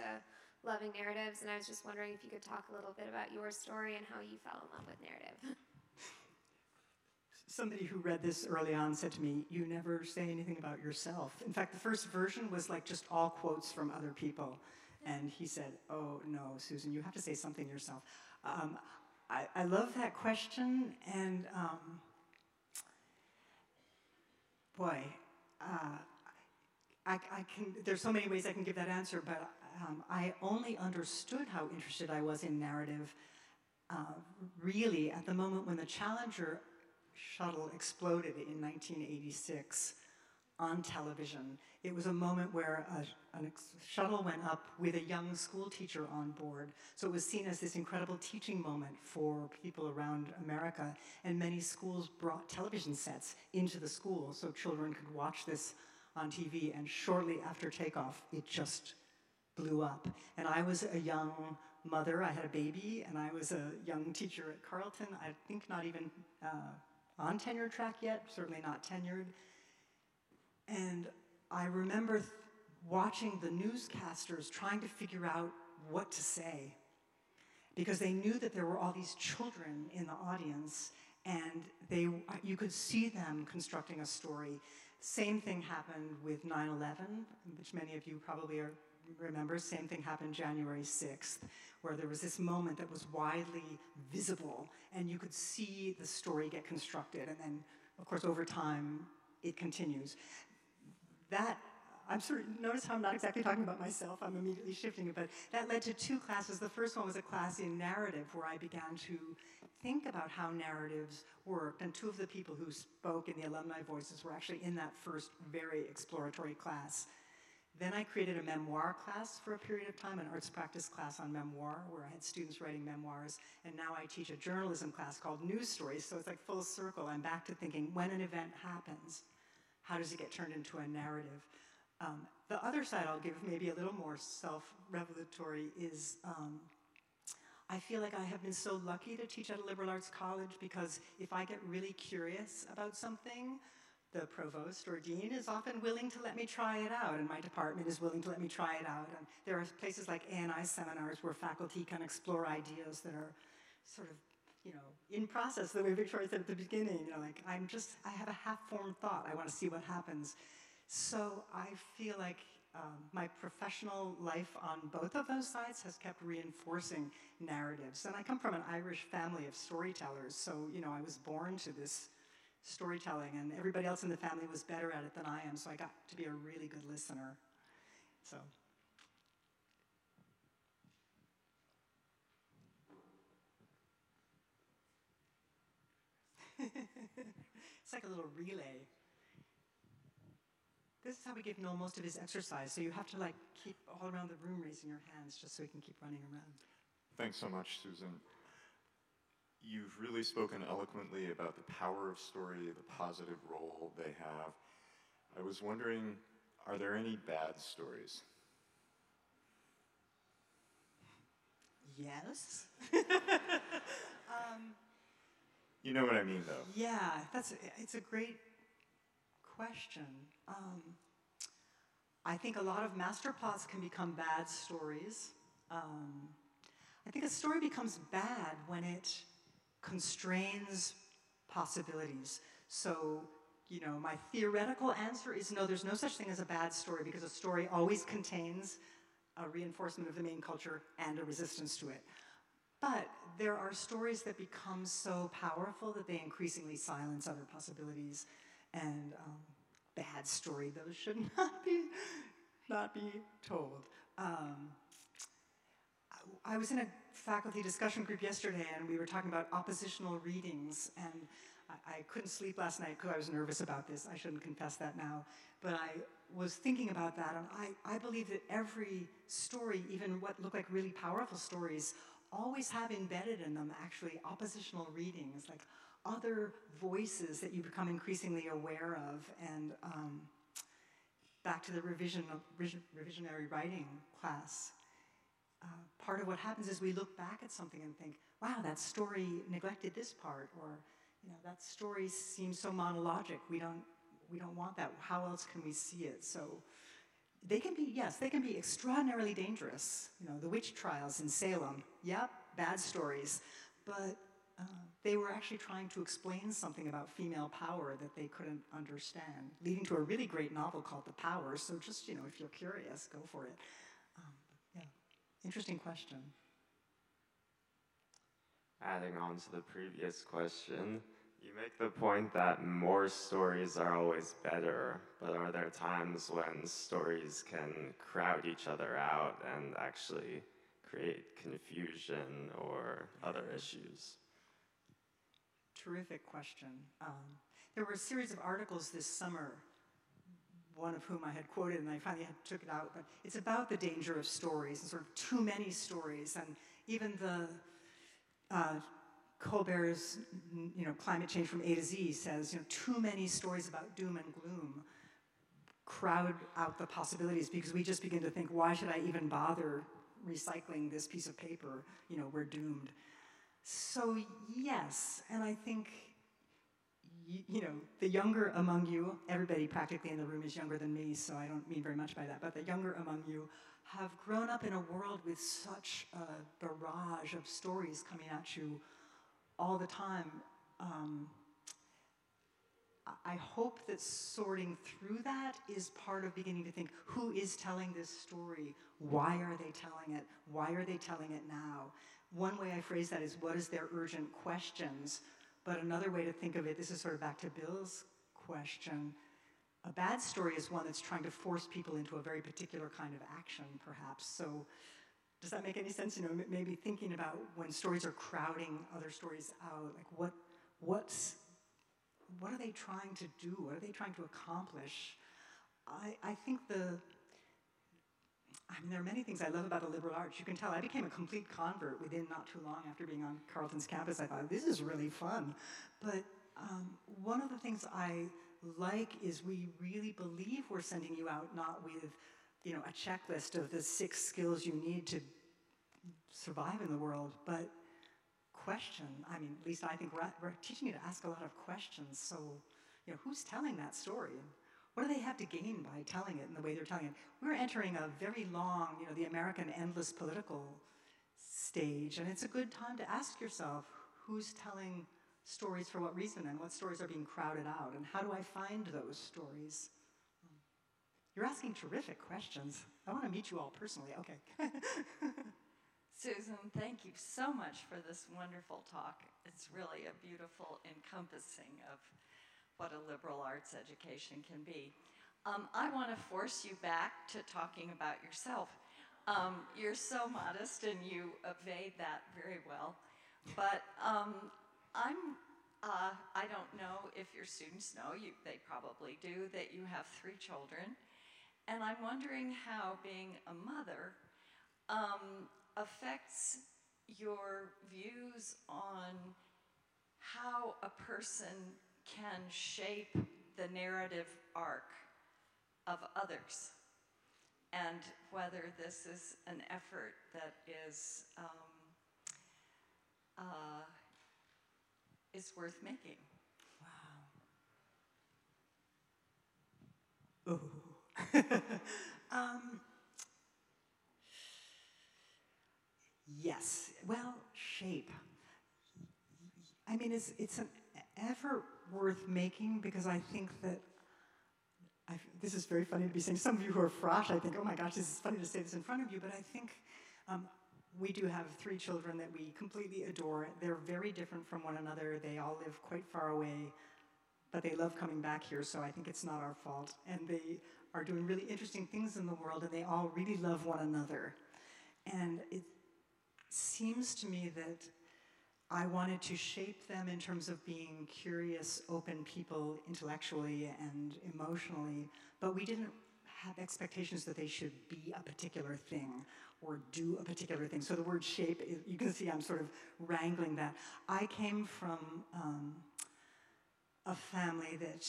loving narratives, and I was just wondering if you could talk a little bit about your story and how you fell in love with narrative. Somebody who read this early on said to me, You never say anything about yourself. In fact, the first version was like just all quotes from other people. And he said, Oh, no, Susan, you have to say something yourself. Um, I, I, love that question, and um, boy, uh, I, I, can, there's so many ways I can give that answer, but um, I only understood how interested I was in narrative uh, really at the moment when the Challenger shuttle exploded in 1986 on television. It was a moment where a, a shuttle went up with a young school teacher on board. So it was seen as this incredible teaching moment for people around America. And many schools brought television sets into the school so children could watch this on TV. And shortly after takeoff, it just blew up. And I was a young mother, I had a baby, and I was a young teacher at Carleton. I think not even uh, on tenure track yet, certainly not tenured. And I remember watching the newscasters trying to figure out what to say because they knew that there were all these children in the audience and they, you could see them constructing a story. Same thing happened with 9 11, which many of you probably are remember, same thing happened January 6th, where there was this moment that was widely visible, and you could see the story get constructed, and then, of course, over time, it continues. That I'm sort of, notice how I'm not exactly talking about myself, I'm immediately shifting it, but that led to two classes. The first one was a class in narrative where I began to think about how narratives worked, and two of the people who spoke in the alumni voices were actually in that first very exploratory class. Then I created a memoir class for a period of time, an arts practice class on memoir, where I had students writing memoirs. And now I teach a journalism class called News Stories. So it's like full circle. I'm back to thinking when an event happens, how does it get turned into a narrative? Um, the other side I'll give, maybe a little more self revelatory, is um, I feel like I have been so lucky to teach at a liberal arts college because if I get really curious about something, the provost or dean is often willing to let me try it out, and my department is willing to let me try it out. And there are places like A&I seminars where faculty can explore ideas that are sort of, you know, in process, the way Victoria said at the beginning, you know, like, I'm just, I have a half-formed thought, I want to see what happens. So I feel like um, my professional life on both of those sides has kept reinforcing narratives. And I come from an Irish family of storytellers, so, you know, I was born to this storytelling, and everybody else in the family was better at it than I am, so I got to be a really good listener. So. it's like a little relay. This is how we give Noel most of his exercise, so you have to like keep all around the room raising your hands just so he can keep running around. Thanks so much, Susan. You've really spoken eloquently about the power of story, the positive role they have. I was wondering, are there any bad stories? Yes. um, you know what I mean, though. Yeah, that's it's a great question. Um, I think a lot of master plots can become bad stories. Um, I think a story becomes bad when it constrains possibilities. So, you know, my theoretical answer is no, there's no such thing as a bad story because a story always contains a reinforcement of the main culture and a resistance to it. But there are stories that become so powerful that they increasingly silence other possibilities. And um, bad story, those should not be, not be told. Um, I was in a faculty discussion group yesterday and we were talking about oppositional readings and I, I couldn't sleep last night because I was nervous about this. I shouldn't confess that now. But I was thinking about that and I, I believe that every story, even what look like really powerful stories, always have embedded in them actually oppositional readings, like other voices that you become increasingly aware of. And um, back to the revision revisionary writing class, uh, part of what happens is we look back at something and think, wow, that story neglected this part, or you know, that story seems so monologic. We don't, we don't want that. How else can we see it? So they can be, yes, they can be extraordinarily dangerous. You know, the witch trials in Salem, yep, bad stories. But uh, they were actually trying to explain something about female power that they couldn't understand, leading to a really great novel called The Power. So just, you know, if you're curious, go for it. Interesting question. Adding on to the previous question, you make the point that more stories are always better, but are there times when stories can crowd each other out and actually create confusion or other issues? Terrific question. Um, there were a series of articles this summer, one of whom I had quoted, and I finally had, took it out, but it's about the danger of stories and sort of too many stories, and even the uh, Kolbert's, you know, climate change from A to Z says, you know, too many stories about doom and gloom crowd out the possibilities because we just begin to think, why should I even bother recycling this piece of paper? You know, we're doomed. So yes, and I think, you, you know, the younger among you, everybody practically in the room is younger than me, so I don't mean very much by that, but the younger among you have grown up in a world with such a barrage of stories coming at you all the time. Um, I hope that sorting through that is part of beginning to think who is telling this story? Why are they telling it? Why are they telling it now? One way I phrase that is what is their urgent questions? But another way to think of it, this is sort of back to Bill's question. A bad story is one that's trying to force people into a very particular kind of action, perhaps. So does that make any sense? You know, maybe thinking about when stories are crowding other stories out, like what, what's, what are they trying to do? What are they trying to accomplish? I, I think the, I mean, there are many things I love about the liberal arts. You can tell I became a complete convert within not too long after being on Carleton's campus. I thought, this is really fun. But um, one of the things I like is we really believe we're sending you out not with you know, a checklist of the six skills you need to survive in the world, but question. I mean, at least I think we're, we're teaching you to ask a lot of questions. So, you know, who's telling that story? What do they have to gain by telling it in the way they're telling it? We're entering a very long, you know, the American endless political stage, and it's a good time to ask yourself who's telling stories for what reason and what stories are being crowded out, and how do I find those stories? You're asking terrific questions. I want to meet you all personally. Okay. Susan, thank you so much for this wonderful talk. It's really a beautiful encompassing of what a liberal arts education can be. Um, I want to force you back to talking about yourself. Um, you're so modest and you evade that very well. But um, I'm, uh, I don't know if your students know, you, they probably do, that you have three children. And I'm wondering how being a mother um, affects your views on how a person can shape the narrative arc of others and whether this is an effort that is um, uh, is worth making. Wow. Ooh. Um, yes. Well, shape. I mean, it's, it's an effort worth making because I think that I, this is very funny to be saying. Some of you who are frosh, I think, oh my gosh, this is funny to say this in front of you, but I think um, we do have three children that we completely adore. They're very different from one another. They all live quite far away, but they love coming back here, so I think it's not our fault. And they are doing really interesting things in the world, and they all really love one another. And it seems to me that I wanted to shape them in terms of being curious, open people intellectually and emotionally, but we didn't have expectations that they should be a particular thing or do a particular thing. So the word shape, you can see I'm sort of wrangling that. I came from um, a family that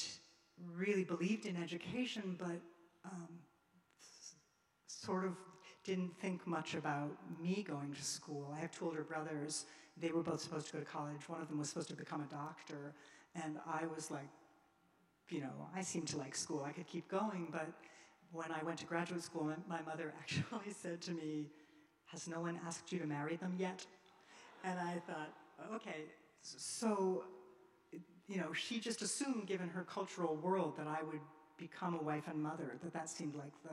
really believed in education, but um, sort of didn't think much about me going to school. I have two older brothers. They were both supposed to go to college. One of them was supposed to become a doctor. And I was like, you know, I seemed to like school. I could keep going, but when I went to graduate school, my mother actually said to me, Has no one asked you to marry them yet? And I thought, okay, so, you know, she just assumed, given her cultural world, that I would become a wife and mother, that that seemed like the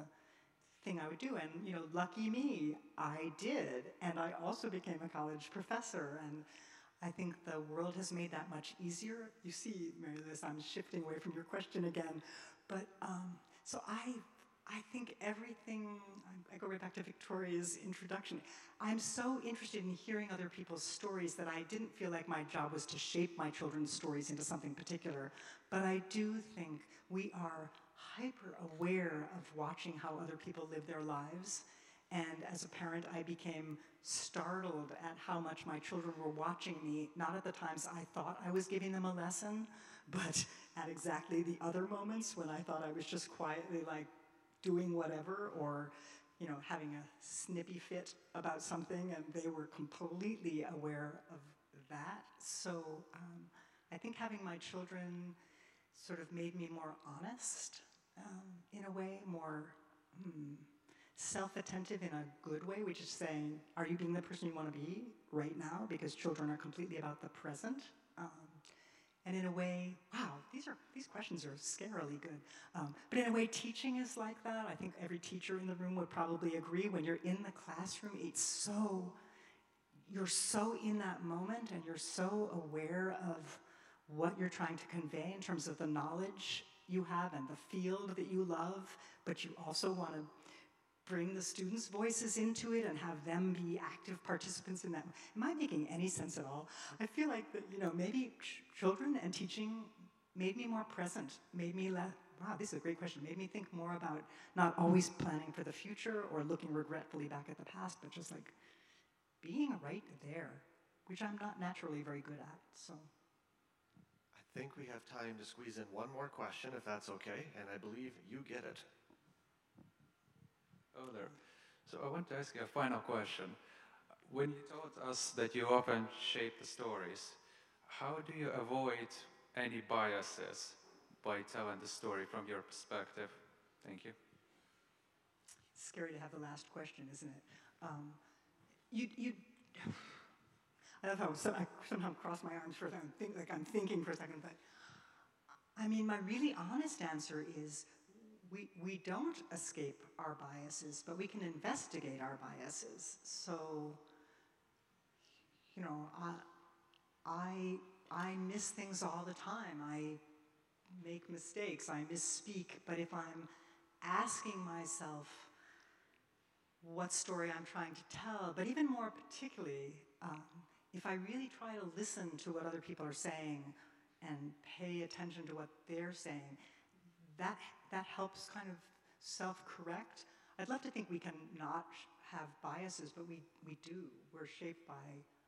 thing I would do. And, you know, lucky me, I did. And I also became a college professor. And I think the world has made that much easier. You see, Mary Liz, I'm shifting away from your question again. But um, so I I think everything, I go right back to Victoria's introduction. I'm so interested in hearing other people's stories that I didn't feel like my job was to shape my children's stories into something particular. But I do think we are hyper aware of watching how other people live their lives. And as a parent, I became startled at how much my children were watching me, not at the times I thought I was giving them a lesson, but at exactly the other moments when I thought I was just quietly like doing whatever or you know having a snippy fit about something and they were completely aware of that so um, i think having my children sort of made me more honest um, in a way more hmm, self-attentive in a good way which is saying are you being the person you want to be right now because children are completely about the present um, and in a way, wow, these are these questions are scarily good. Um, but in a way, teaching is like that. I think every teacher in the room would probably agree. When you're in the classroom, it's so you're so in that moment, and you're so aware of what you're trying to convey in terms of the knowledge you have and the field that you love. But you also want to bring the students' voices into it and have them be active participants in that. Am I making any sense at all? I feel like that, you know, maybe ch children and teaching made me more present, made me less, wow, this is a great question, made me think more about not always planning for the future or looking regretfully back at the past, but just like being right there, which I'm not naturally very good at, so. I think we have time to squeeze in one more question, if that's okay, and I believe you get it. Oh, there. So I want to ask you a final question. When you told us that you often shape the stories, how do you avoid any biases by telling the story from your perspective? Thank you. It's scary to have the last question, isn't it? Um, you, you, I I somehow cross my arms for a second, think like I'm thinking for a second, but I mean, my really honest answer is we, we don't escape our biases, but we can investigate our biases. So, you know, I, I, I miss things all the time. I make mistakes, I misspeak, but if I'm asking myself what story I'm trying to tell, but even more particularly, um, if I really try to listen to what other people are saying and pay attention to what they're saying, that, that helps kind of self-correct. I'd love to think we can not have biases, but we, we do. We're shaped by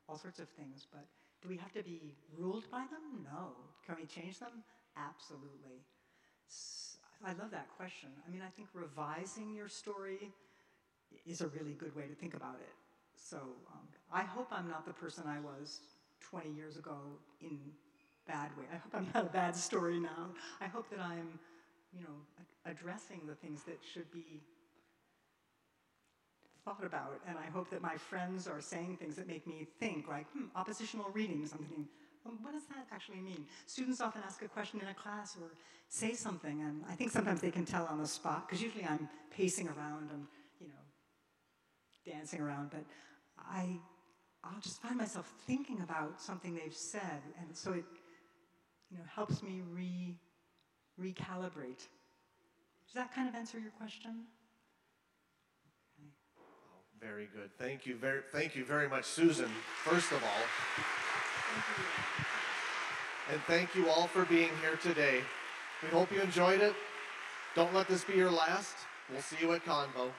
all sorts of things, but do we have to be ruled by them? No. Can we change them? Absolutely. I love that question. I mean, I think revising your story is a really good way to think about it. So um, I hope I'm not the person I was 20 years ago in bad way. I hope I'm not a bad story now. I hope that I'm you know, addressing the things that should be thought about, and I hope that my friends are saying things that make me think, like, hmm, oppositional readings. I'm thinking, well, what does that actually mean? Students often ask a question in a class or say something, and I think sometimes they can tell on the spot, because usually I'm pacing around and, you know, dancing around, but I, I'll just find myself thinking about something they've said, and so it, you know, helps me re, recalibrate. Does that kind of answer your question? Oh, very good. Thank you very, thank you very much, Susan, first of all. And thank you all for being here today. We hope you enjoyed it. Don't let this be your last. We'll see you at Convo.